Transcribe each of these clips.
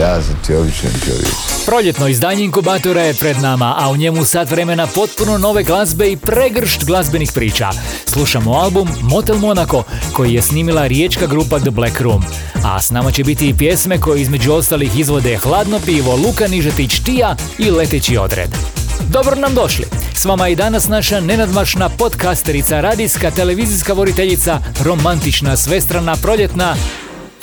Ja sam ti običan čovjek. Proljetno izdanje inkubatora je pred nama, a u njemu sat vremena potpuno nove glazbe i pregršt glazbenih priča. Slušamo album Motel Monaco, koji je snimila riječka grupa The Black Room. A s nama će biti i pjesme koje između ostalih izvode Hladno pivo, Luka Nižetić Tija i Leteći odred. Dobro nam došli! S vama i danas naša nenadmašna podcasterica, radijska, televizijska voditeljica, romantična, svestrana, proljetna,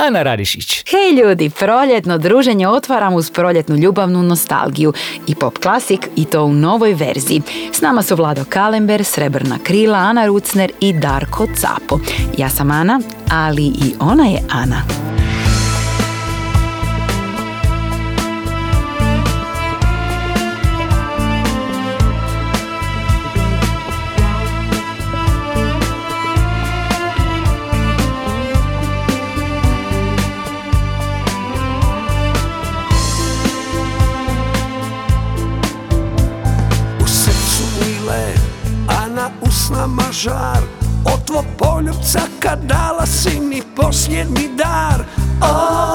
Ana Radišić. Hej ljudi, proljetno druženje otvaram uz proljetnu ljubavnu nostalgiju i pop klasik i to u novoj verziji. S nama su Vlado Kalember, Srebrna krila, Ana Rucner i Darko Capo. Ja sam Ana, ali i ona je Ana. Posljednji dar. O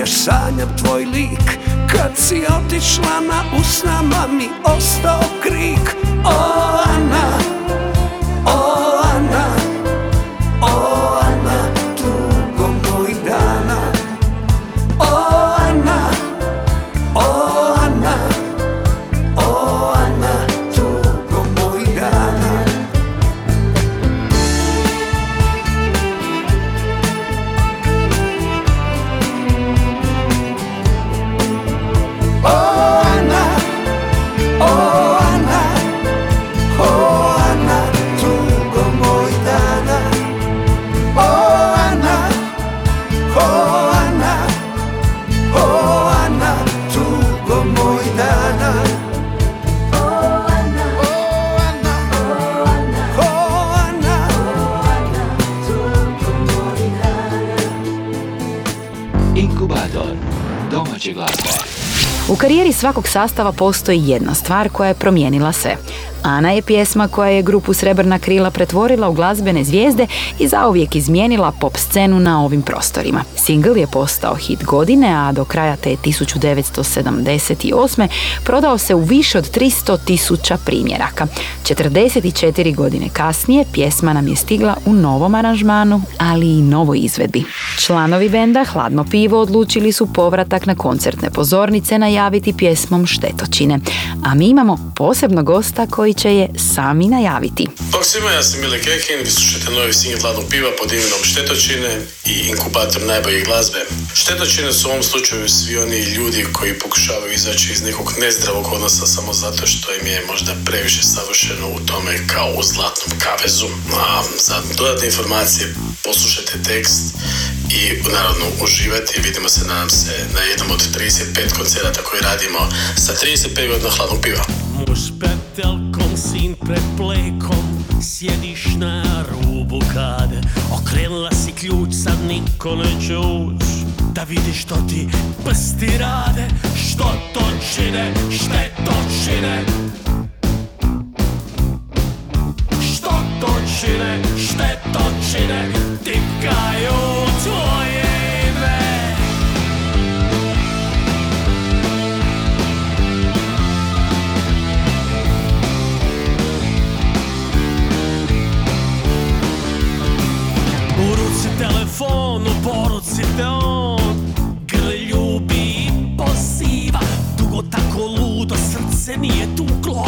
još sanjam tvoj lik. Kad si otišla na usnama mi ostao krik. O Ana, svakog sastava postoji jedna stvar koja je promijenila sve. Ana je pjesma koja je grupu Srebrna krila pretvorila u glazbene zvijezde i zauvijek izmijenila pop scenu na ovim prostorima. Single je postao hit godine, a do kraja te 1978. prodao se u više od 300 tisuća primjeraka. 44 godine kasnije pjesma nam je stigla u novom aranžmanu, ali i novoj izvedbi. Članovi benda Hladno pivo odlučili su povratak na koncertne pozornice najaviti pjesmom Štetočine. A mi imamo posebnog gosta koji će je sami najaviti. Bog svima, ja sam Mile Kekin, vi slušate novi singl Hladnog piva pod imenom Štetočine i inkubator najbolje glazbe. Štetočine su u ovom slučaju svi oni ljudi koji pokušavaju izaći iz nekog nezdravog odnosa samo zato što im je možda previše savršeno u tome kao u zlatnom kavezu. A za dodatne informacije poslušajte tekst i naravno uživati. Vidimo se, nadam se, na jednom od 35 koncerata koji radimo sa 35 godina Hladnog piva. Muž pred telkom, sin pred plekom Sjediš na rubu kade Okrenula si ključ, sad niko neće uć. Da vidiš što ti prsti rade Što to čine, štetočine Što to čine, štetočine Tipkaju tvoje telefon, u poruci te on Grl ljubi i poziva. Dugo tako ludo srce nije tuklo.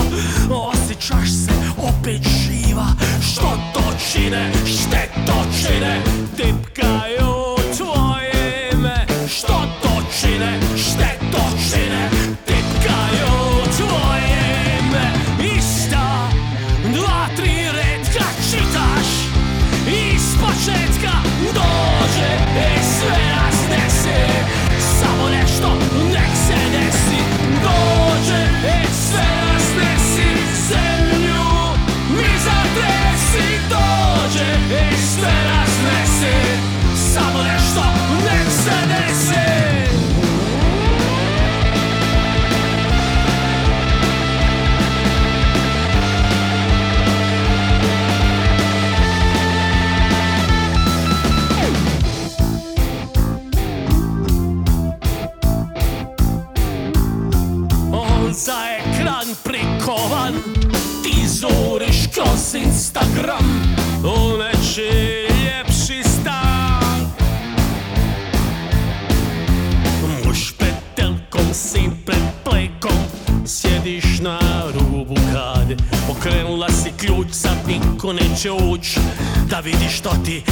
Osjećaš se opet živa. Što to čine, štetočine Tipkaju tvoje ime. Što to čine, štetočine vidiš što ti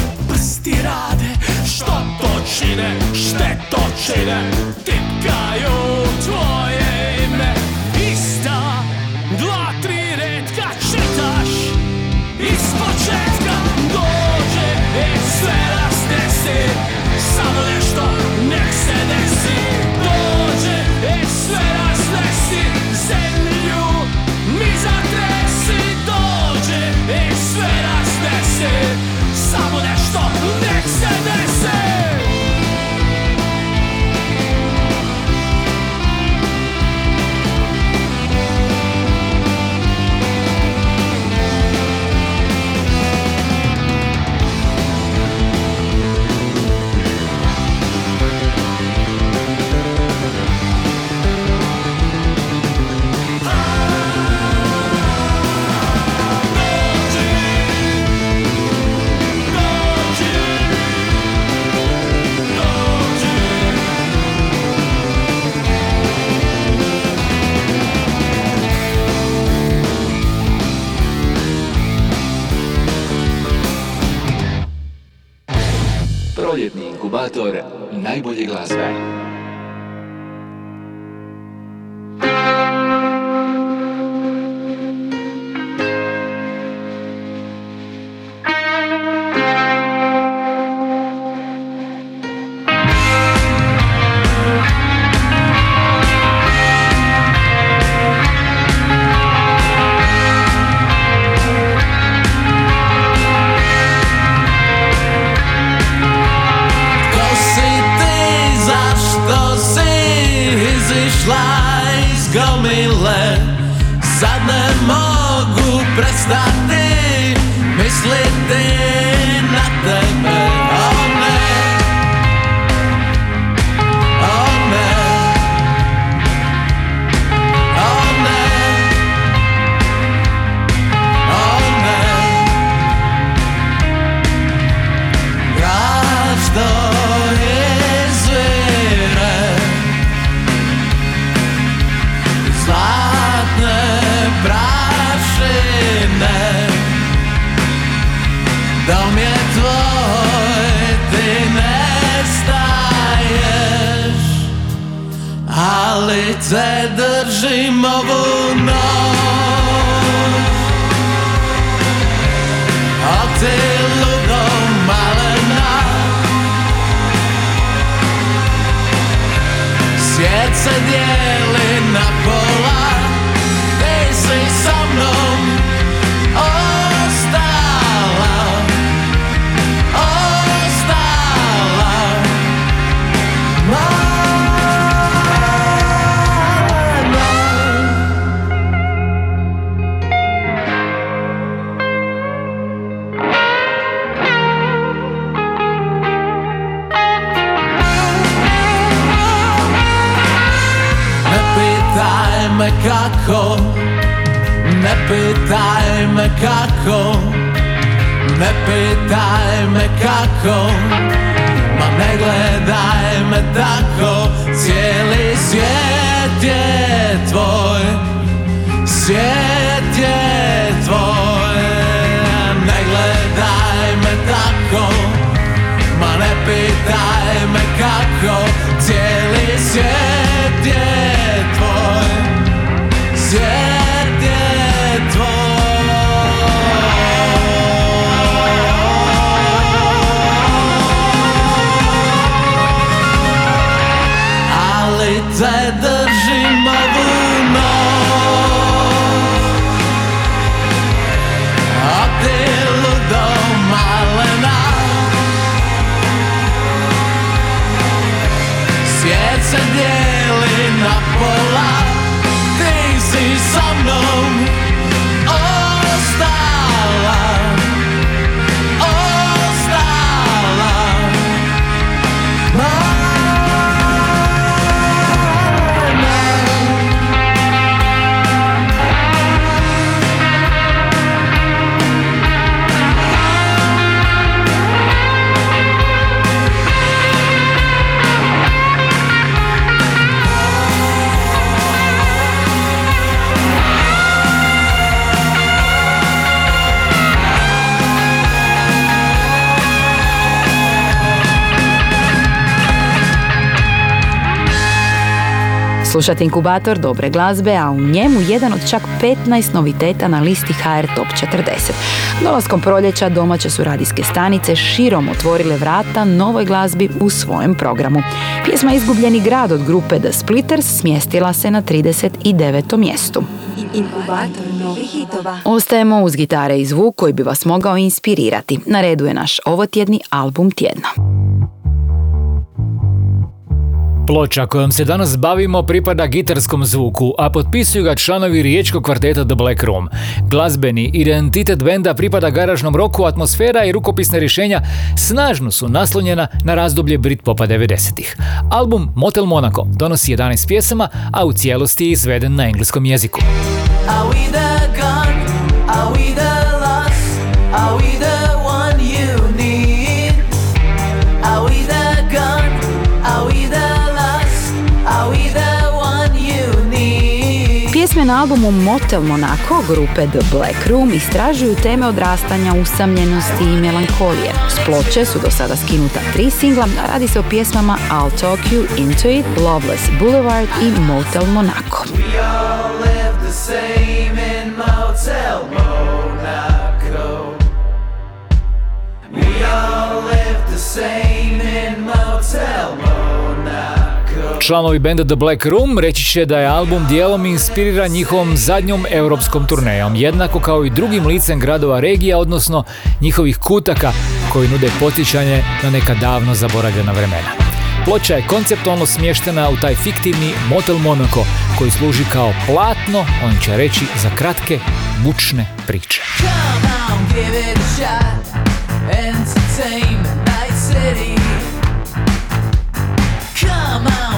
Slušate inkubator dobre glazbe, a u njemu jedan od čak 15 noviteta na listi HR Top 40. Dolaskom proljeća domaće su radijske stanice širom otvorile vrata novoj glazbi u svojem programu. Pjesma Izgubljeni grad od grupe The Splitters smjestila se na 39. mjestu. Inkubator novih hitova. Ostajemo uz gitare i zvuk koji bi vas mogao inspirirati. Na redu je naš ovotjedni album tjedna. Ploča kojom se danas bavimo pripada gitarskom zvuku, a potpisuju ga članovi riječkog kvarteta The Black Room. Glazbeni identitet benda pripada garažnom roku, atmosfera i rukopisne rješenja snažno su naslonjena na razdoblje Britpopa 90-ih. Album Motel Monaco donosi 11 pjesama, a u cijelosti je izveden na engleskom jeziku. Are we the gun? Are we the Pjesme na albumu Motel Monaco grupe The Black Room istražuju teme odrastanja, usamljenosti i melankolije. S ploče su do sada skinuta tri singla, a radi se o pjesmama I'll Talk You Into It, Loveless Boulevard i Motel Monaco. We all live the same in Motel Monaco. We all live the same in Motel Monaco. Članovi benda The Black Room reći će da je album dijelom inspiriran njihovom zadnjom europskom turnejom, jednako kao i drugim licem gradova regija, odnosno njihovih kutaka koji nude potičanje na neka davno zaboravljena vremena. Ploča je konceptualno smještena u taj fiktivni Motel Monaco koji služi kao platno, on će reći, za kratke, bučne priče. Come on,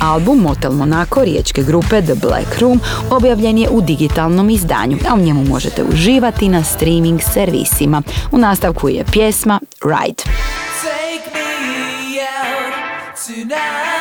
Album Motel Monaco riječke grupe The Black Room objavljen je u digitalnom izdanju, a u njemu možete uživati na streaming servisima. U nastavku je pjesma Ride. Take me out tonight.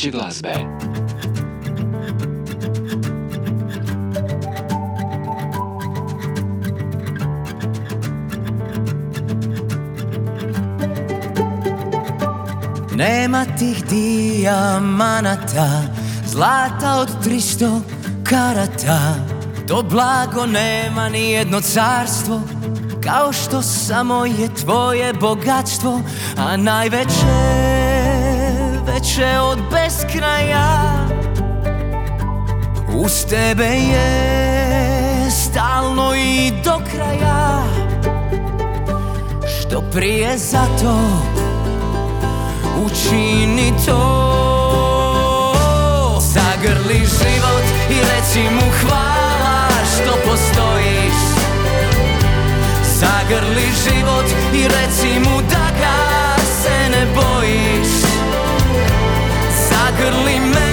Najveće glazbe. Nema tih dijamanata Zlata od 300 karata To blago nema ni jedno carstvo Kao što samo je tvoje bogatstvo A najveće, veće od beskraja. Uz tebe je stalno i do kraja. Što prije zato učini to. Zagrli život i reci mu hvala što postojiš. Zagrli život i reci mu da ga se ne bojiš Zagrli mene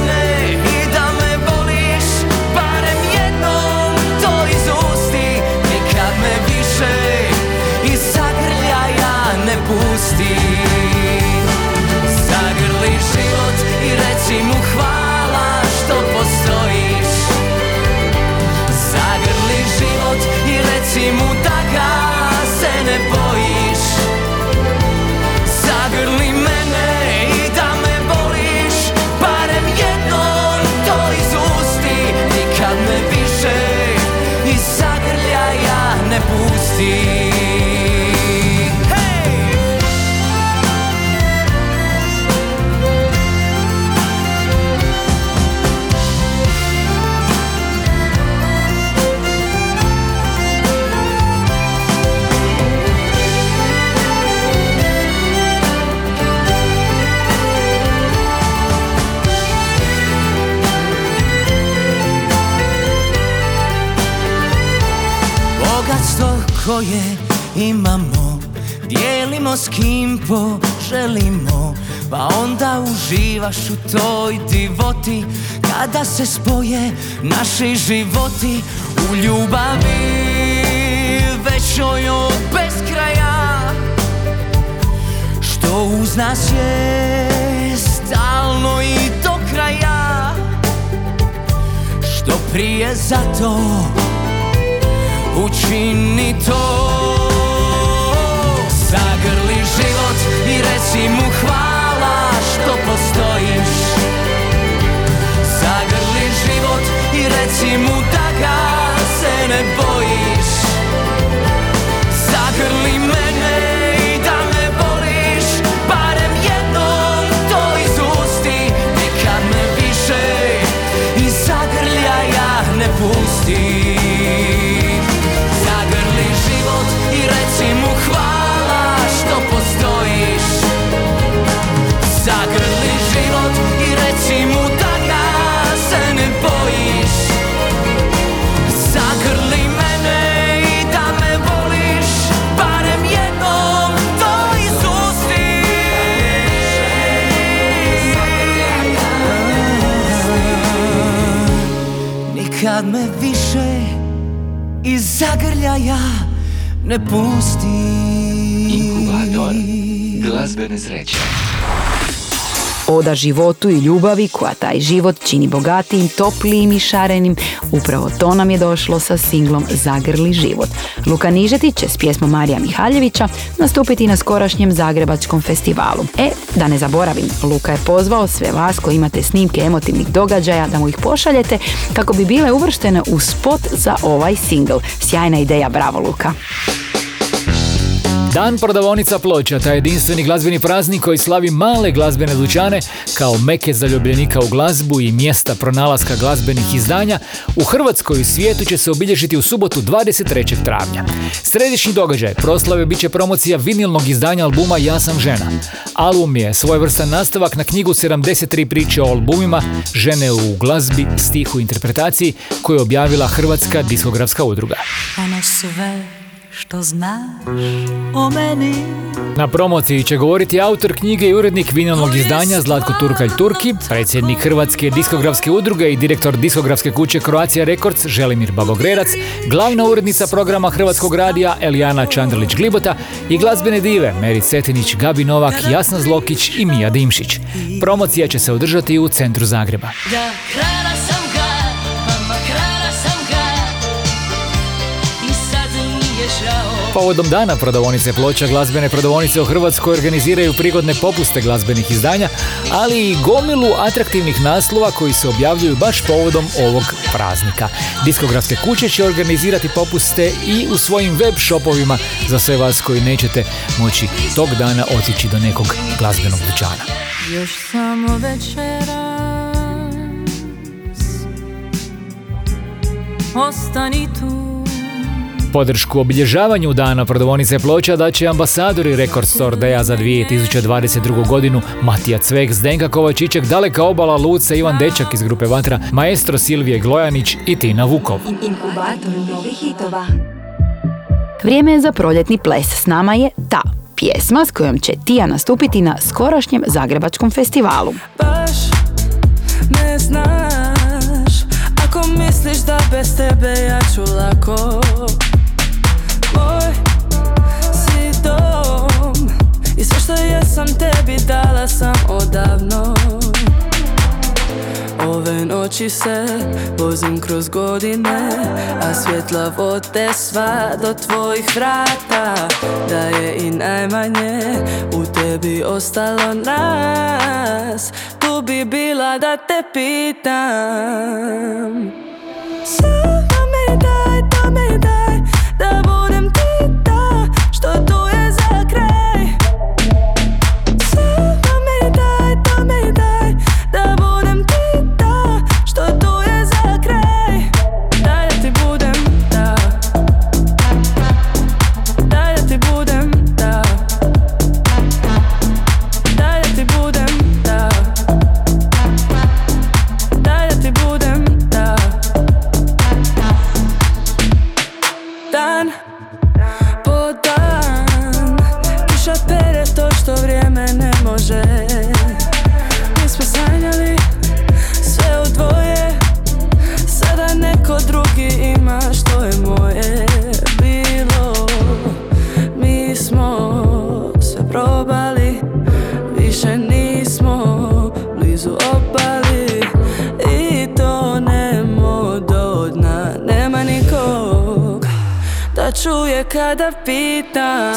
Koje imamo. Dijelimo s kim poželimo Pa onda uživaš u toj divoti. Kada se spoje naši životi U ljubavi većoj od beskraja. Što uz nas je stalno i do kraja. Što prije zato učini to. Zagrli život i reci mu hvala što postojiš. Zagrli život i reci mu da ga se ne bojiš. Zagrli mene i da me voliš Barem jednom to izusti Nikad me više. Iz zagrljaja ne pusti zagrljaja ne pusti Inkubator glazbene sreće. Oda životu i ljubavi koja taj život čini bogatijim, toplijim i šarenim. Upravo to nam je došlo sa singlom Zagrli život. Luka Nižetić će s pjesmom Marija Mihaljevića nastupiti na skorašnjem Zagrebačkom festivalu. E, da ne zaboravim, Luka je pozvao sve vas koji imate snimke emotivnih događaja da mu ih pošaljete kako bi bile uvrštene u spot za ovaj singl. Sjajna ideja, bravo Luka. Dan prodavonica ploča, taj jedinstveni glazbeni praznik koji slavi male glazbene dućane kao meke zaljubljenika u glazbu i mjesta pronalaska glazbenih izdanja, u Hrvatskoj i svijetu će se obilježiti u subotu 23. travnja. Središnji događaj proslave bit će promocija vinilnog izdanja albuma Ja sam žena. Album je svojevrstan nastavak na knjigu 73 priče o albumima Žene u glazbi, stihu i interpretaciji koju je objavila Hrvatska diskografska udruga. Sve što znaš o meni Na promociji će govoriti autor knjige i urednik vinilnog izdanja Zlatko Turkalj Turki, predsjednik Hrvatske diskografske udruge i direktor diskografske kuće Croatia Records Želimir Babogrerac, glavna urednica programa Hrvatskog radija Elijana Čandrlić Glibota i glazbene dive Meri Cetinić, Gabi Novak, Jasna Zlokić i Mija Dimšić. Promocija će se održati u centru Zagreba. Da Povodom dana prodavonice ploča glazbene prodavonice u Hrvatskoj organiziraju prigodne popuste glazbenih izdanja, ali i gomilu atraktivnih naslova koji se objavljuju baš povodom ovog praznika. Diskografske kuće će organizirati popuste i u svojim web shopovima za sve vas koji nećete moći tog dana otići do nekog glazbenog dućana. Još samo večeras Ostani tu Podršku obilježavanju dana prodavonice ploča daće ambasadori Record Store Deja za 2022. godinu Matija Cvek, Zdenka Kovačićek, Daleka obala Luce, Ivan Dečak iz grupe Vatra, maestro Silvije Glojanić i Tina Vukov. Inkubator novih hitova. Vrijeme je za proljetni ples. S nama je ta pjesma s kojom će Tija nastupiti na skorašnjem Zagrebačkom festivalu. Baš ne znaš Ako misliš da bez tebe ja ću lako Moj si dom. I sve što jesam tebi dala sam odavno. Ove noći se vozim kroz godine A svjetla vode sva do tvojih vrata. Da je i najmanje u tebi ostalo nas. Tu bi bila da te pitam. Samo mi daj, to mi daj Da čuje kada pitam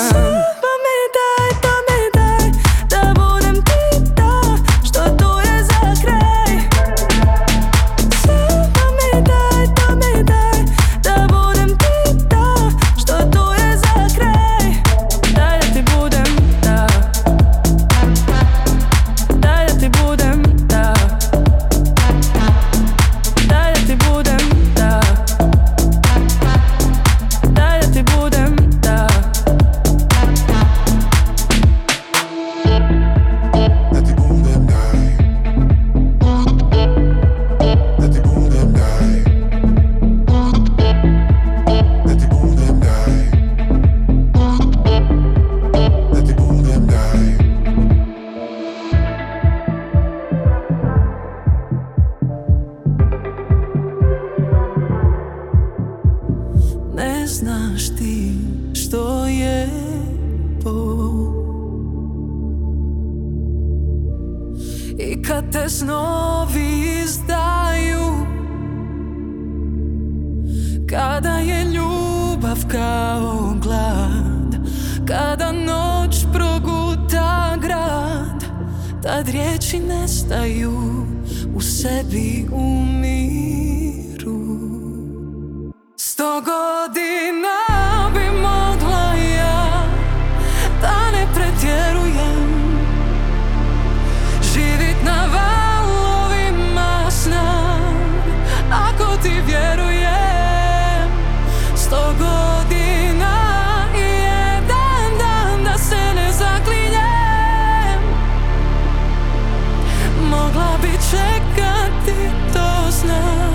čekati, to znam.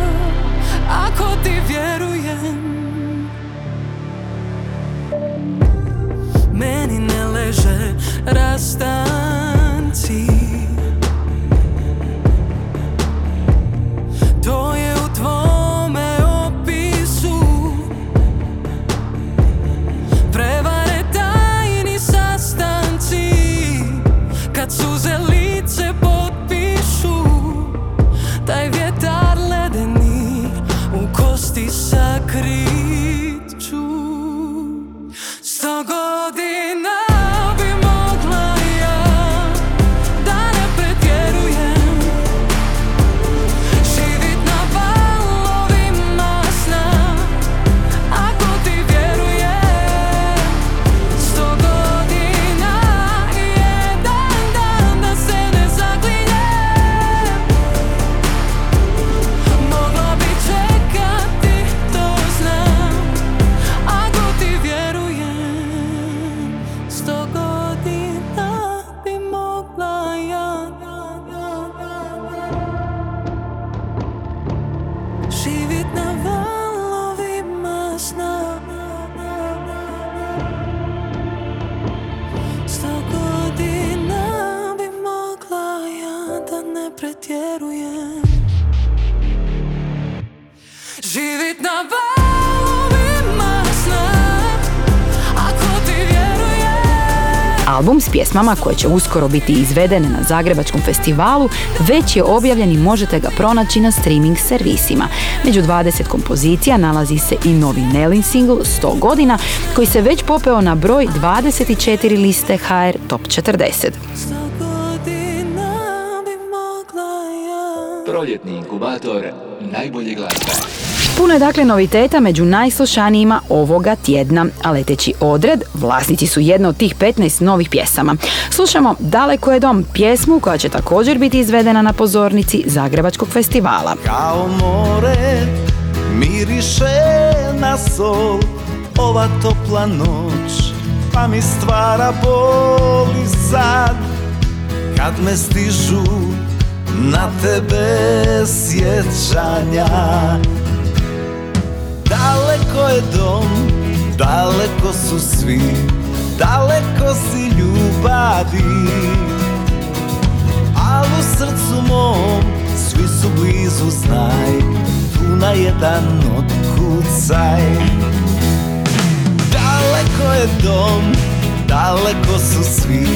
Ako ti vjerujem Meni ne leže rastavljanje Album s pjesmama koje će uskoro biti izvedene na Zagrebačkom festivalu već je objavljen i možete ga pronaći na streaming servisima. Među 20 kompozicija nalazi se i novi Nelin single 100 godina koji se već popeo na broj 24 liste HR Top 40. Proljetni inkubator najbolje glazbe. Puno je dakle noviteta među najslušanijima ovoga tjedna, a leteći odred vlasnici su jedno od tih 15 novih pjesama. Slušamo Daleko je dom, pjesmu koja će također biti izvedena na pozornici Zagrebačkog festivala. Kao more miriše na sol Ova topla noć pa mi stvara boli sad Kad me stižu na tebe sjećanja Daleko je dom, daleko su svi Daleko si ljubavi. Al u srcu mom svi su blizu znaj Tu na jedan otkucaj. Daleko je dom, daleko su svi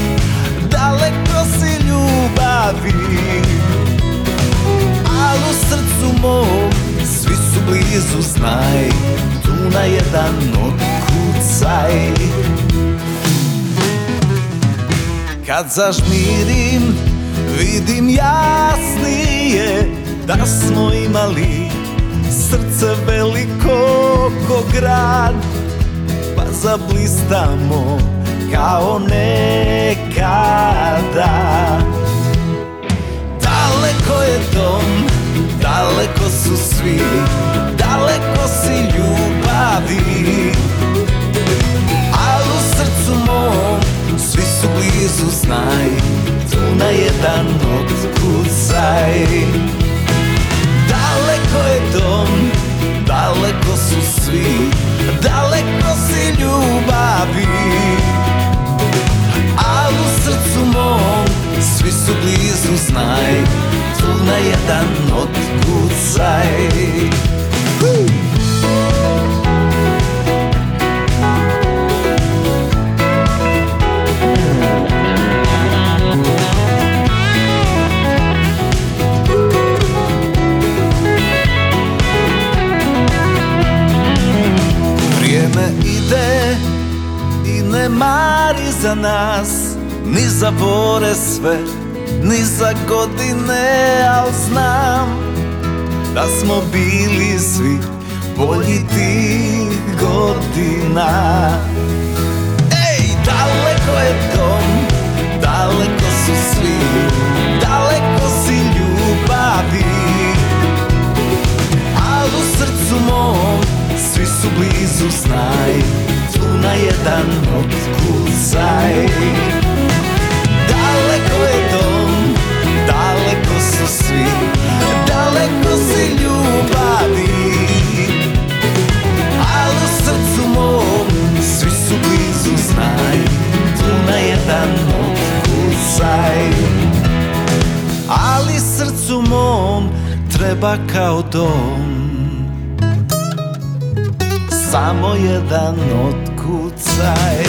Daleko si ljubavi. Al u srcu mom svi su blizu znaj Tu na jedan otkucaj Kad zažmirim vidim jasnije Da smo imali srce veliko ko grad Pa zablistamo kao nekada. Daleko je dom, daleko su svi Daleko si ljubavi. Al u srcu mom svi su blizu znaj Tu na jedan otkucaj. Daleko je dom, daleko su svi Daleko si ljubavi. Al u srcu mom svi su blizu znaj na jedan otkucaj. Ide ne mari za nas Ni za bore sve, ni za godine Al znam da smo bili svi bolji tih godina. Ej, daleko je dom, daleko su svi Daleko si ljubavi. Al u srcu mom svi su blizu znaj Tu na jedan otkucaj Daleko je dom, su svi Daleko si ljubavi. Al u srcu mom svi su blizu znaj Tu na jedan otkucaj Ali srcu mom treba kao dom. Samo jedan otkucaj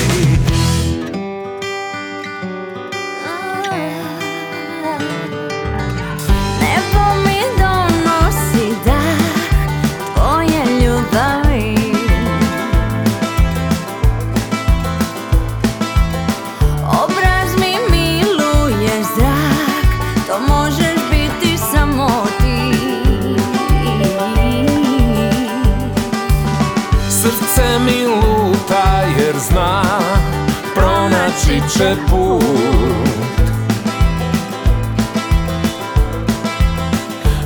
će put.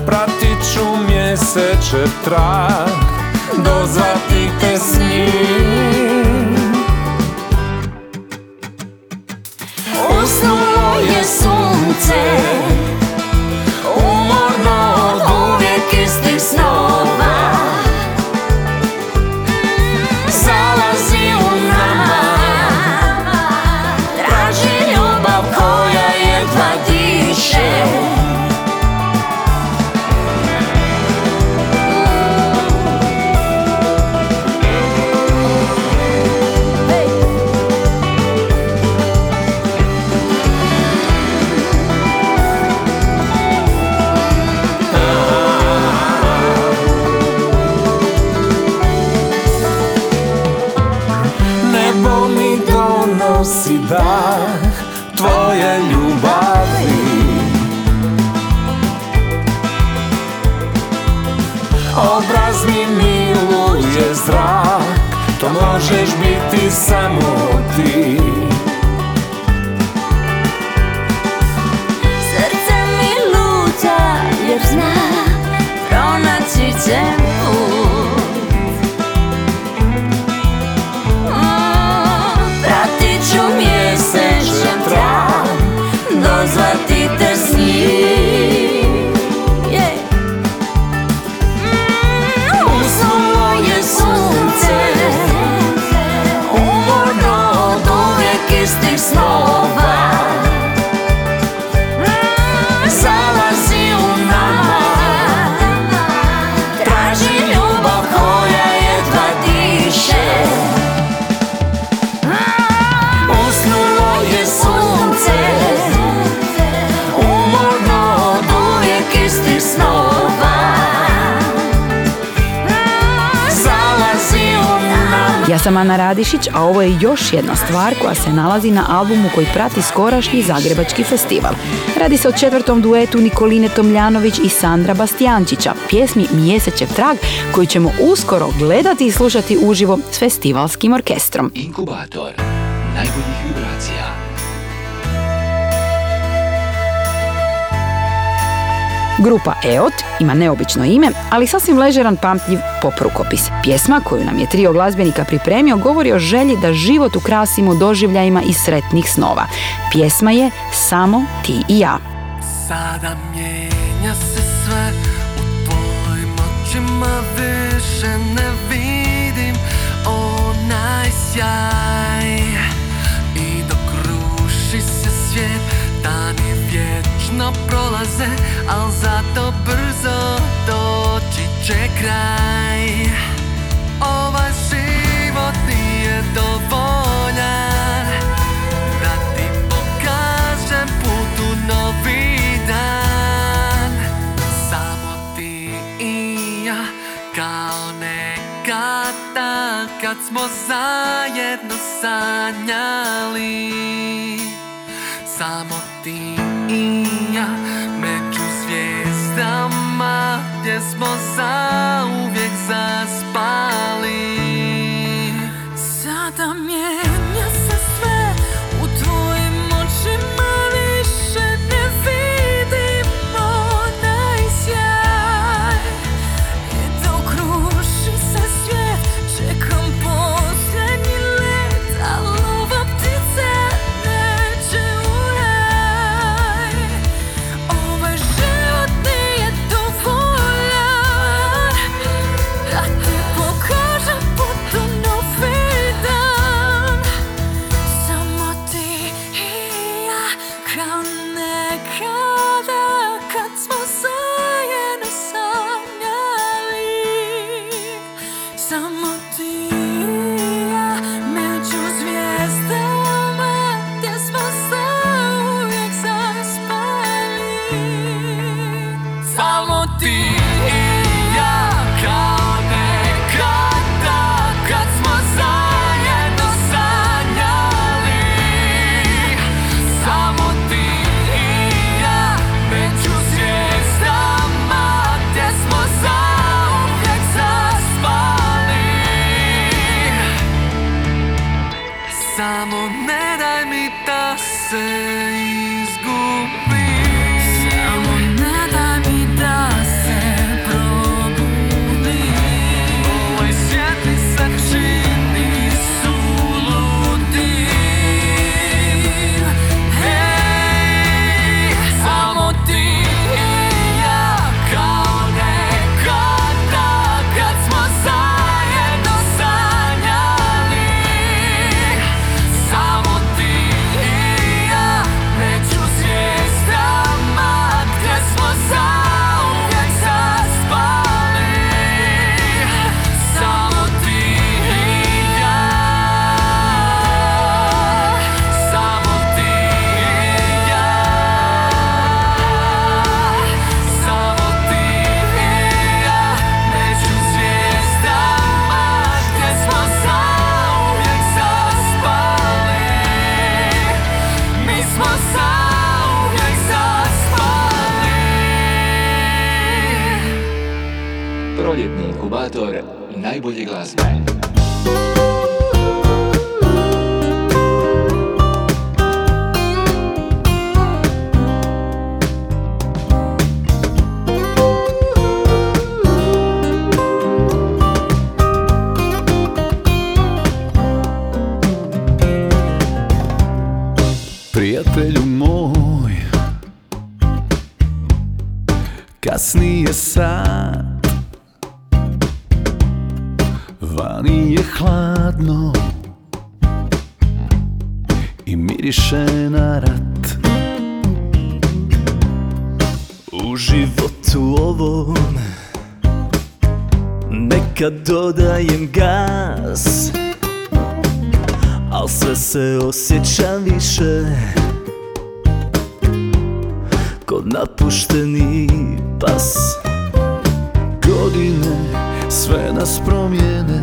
Pratit ću mjeseče trag Dozvati te s njim. Usnulo je sunce Ja sam Ana Radišić, a ovo je još jedna stvar koja se nalazi na albumu koji prati skorašnji Zagrebački festival. Radi se o četvrtom duetu Nikoline Tomljanović i Sandra Bastijančića, pjesmi Mjesečev trag koju ćemo uskoro gledati i slušati uživo s festivalskim orkestrom. Inkubator najboljih vibracija. Grupa EOT ima neobično ime, ali sasvim ležeran pamtljiv pop rukopis. Pjesma koju nam je trio glazbenika pripremio govori o želji da život ukrasimo doživljajima i sretnih snova. Pjesma je Samo ti i ja. Sada mijenja se sve U tvojim očima više ne vidim Onaj sjaj vječno prolaze Al zato brzo doći će kraj. Ovaj život nije dovoljan Da ti pokažem put u novi dan. Samo ti i ja Kao nekada Kad smo zajedno sanjali. Samo Smo zauvijek zaspali više. Ko napušteni pas. Godine sve nas promijene.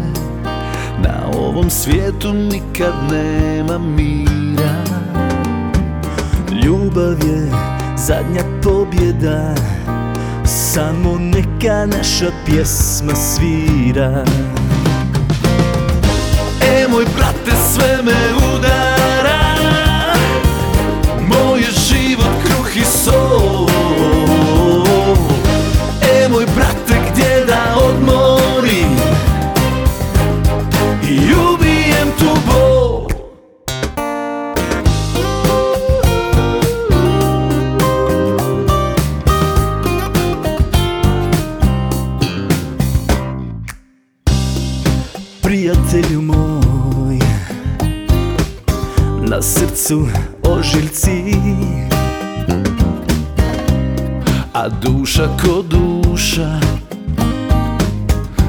Na ovom svijetu nikad nema mira. Ljubav je zadnja pobjeda. Samo neka naša pjesma svira. E moj brate sve me udara sol E moj brate gdje da odmorim? I ubijem tu bol. Prijatelju moj Na srcu duša ko duša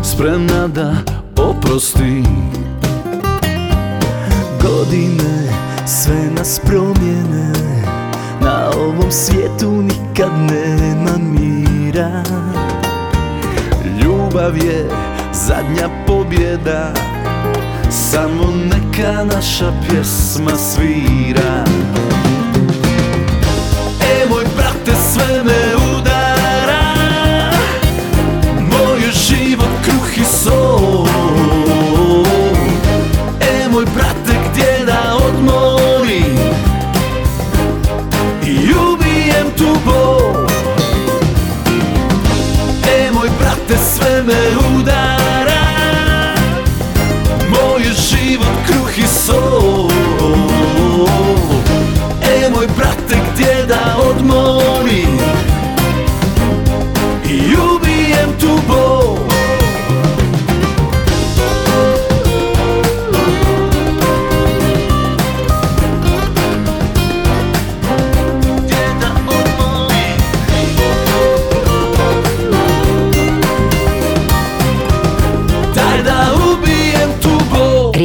Spremna da oprosti. Godine sve nas promjene Na ovom svijetu nikad nema mira. Ljubav je zadnja pobjeda Samo neka naša pjesma svira. E moj brate sve me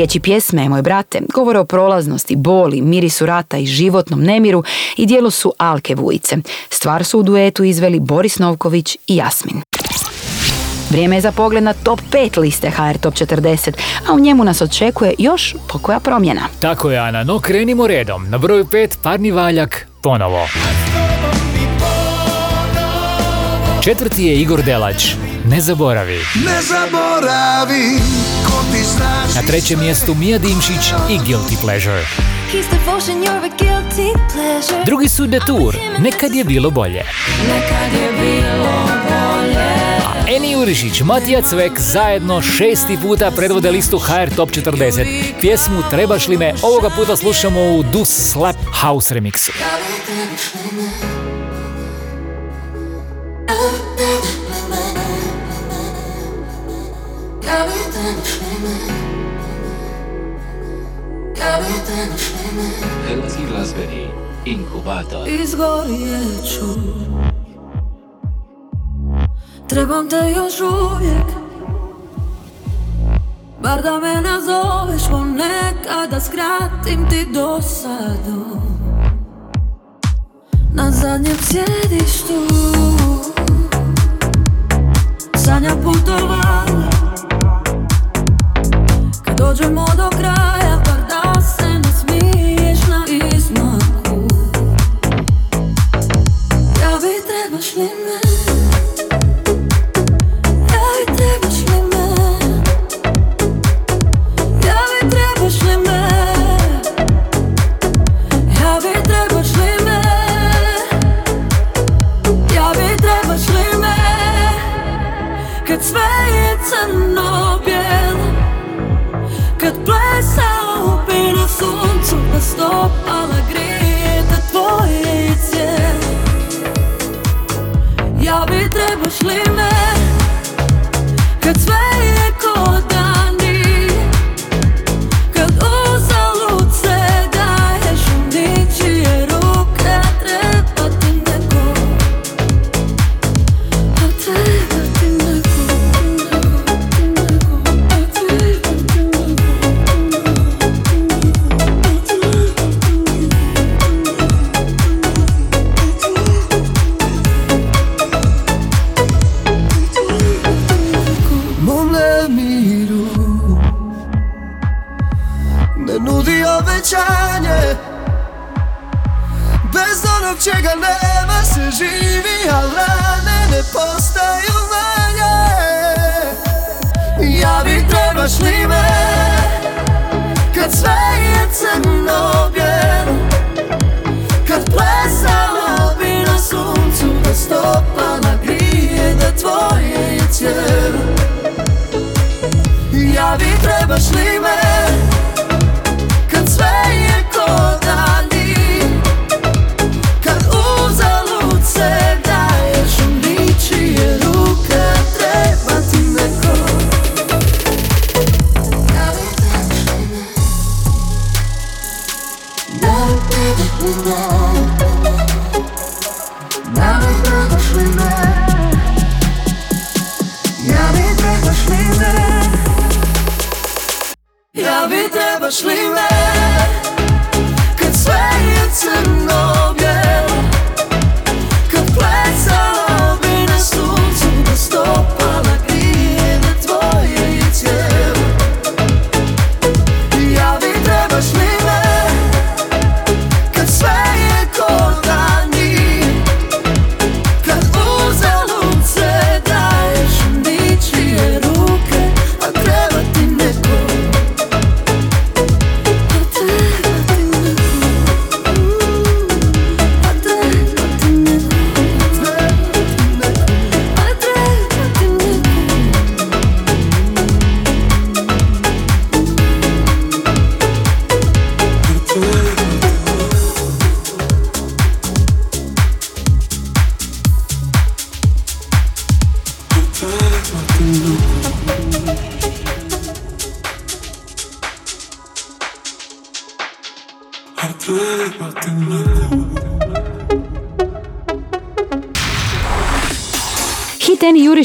Riječi pjesme, moj brate, govore o prolaznosti, boli, mirisu rata i životnom nemiru i dijelu su Alke Vujice. Stvar su u duetu izveli Boris Novković i Jasmin. Vrijeme je za pogled na top 5 liste HR Top 40, a u njemu nas očekuje još pokoja promjena. Tako je, Ana, no krenimo redom. Na broju 5 parni valjak ponovo. Četvrti je Igor Delać. Ne zaboravi. Ne zaboravi ko ti znaš Na trećem mjestu Mija Dimšić i Guilty Pleasure. He's devotion, you're a guilty pleasure. Drugi su Detour. Nekad je bilo bolje. Nekad je bilo bolje. Eni Jurišić, Matija Cvek zajedno šesti puta predvode listu HR Top 40. Pjesmu Trebaš li me ovoga puta slušamo u Dus Slap House remixu. Hrvatski glazbeni Trebam te još uvijek. Bar da me nazoveš ponekada skratim ti dosadu. Na zadnjem sjedištu. Sanjam putovanja. Kad dođemo do kraja li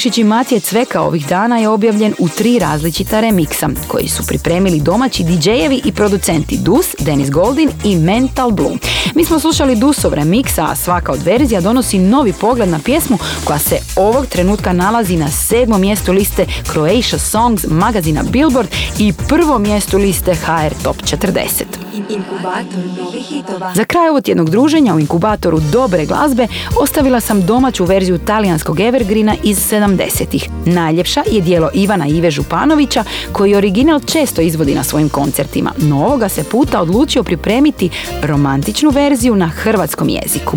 Jurišić i Matije Cveka ovih dana je objavljen u tri različita remiksa koji su pripremili domaći DJ-evi i producenti Dus, Dennis Goldin i Mental Blue. Mi smo slušali Dusov remiksa, a svaka od verzija donosi novi pogled na pjesmu koja se ovog trenutka nalazi na sedmom mjestu liste Croatia Songs magazina Billboard i prvom mjestu liste HR Top 40. Inkubator novih hitova. Za kraj ovog tjednog druženja u inkubatoru dobre glazbe ostavila sam domaću verziju talijanskog evergrina iz 70-ih. Najljepša je dijelo Ivana Ive Županovića koji original često izvodi na svojim koncertima, no ovoga se puta odlučio pripremiti romantičnu verziju na hrvatskom jeziku.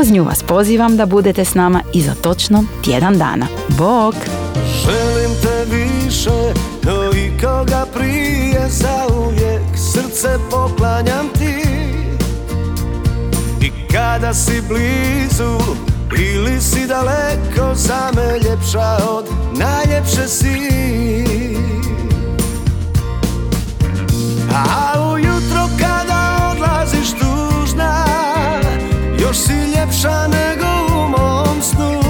Uz nju vas pozivam da budete s nama i za točno tjedan dana. Bog! Želim te više no i koga prije zauvijek Srce poklanjam ti. I kada si blizu ili si daleko Za me ljepša od najljepše si. A ujutro kada odlaziš tužna Još si ljepša nego u mom snu.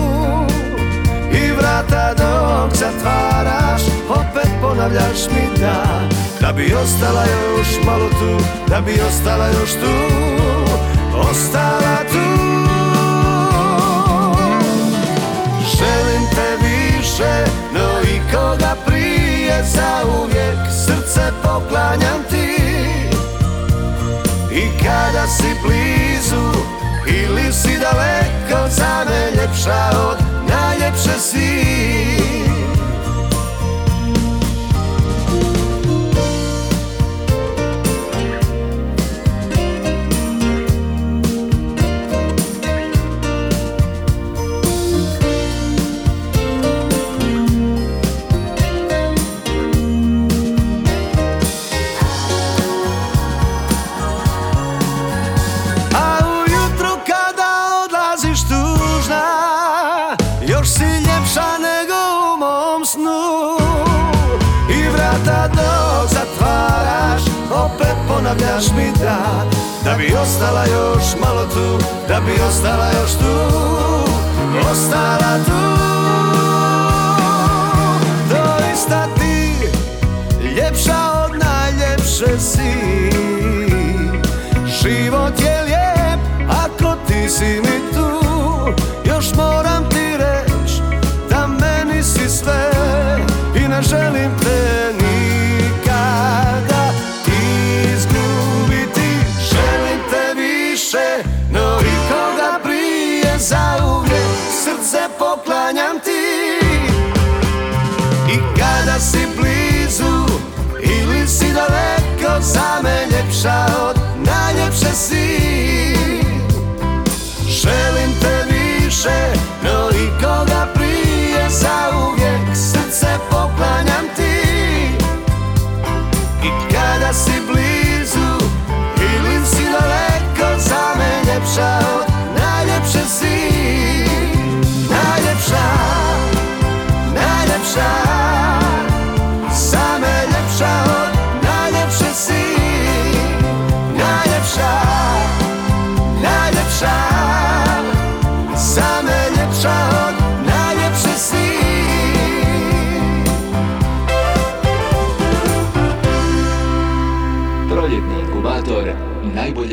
I vrata dok zatvaraš Opet ponavljaš mi da Da bi ostala još malo tu Da bi ostala još tu Ostala tu. Želim te više No i koga prije Zauvijek srce poklanjam ti. I kada si blizu Ili si daleko Za me od najljepše si da Da bi ostala još malo tu Da bi ostala još tu Ostala tu. Doista ti Ljepša od najljepše si. Život je lijep Ako ti si mi tu poklanjam ti. I kada si blizu ili si daleko za me ljepša od najljepše si. Želim te više,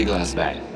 Proljetni inkubator najbolje glazbe.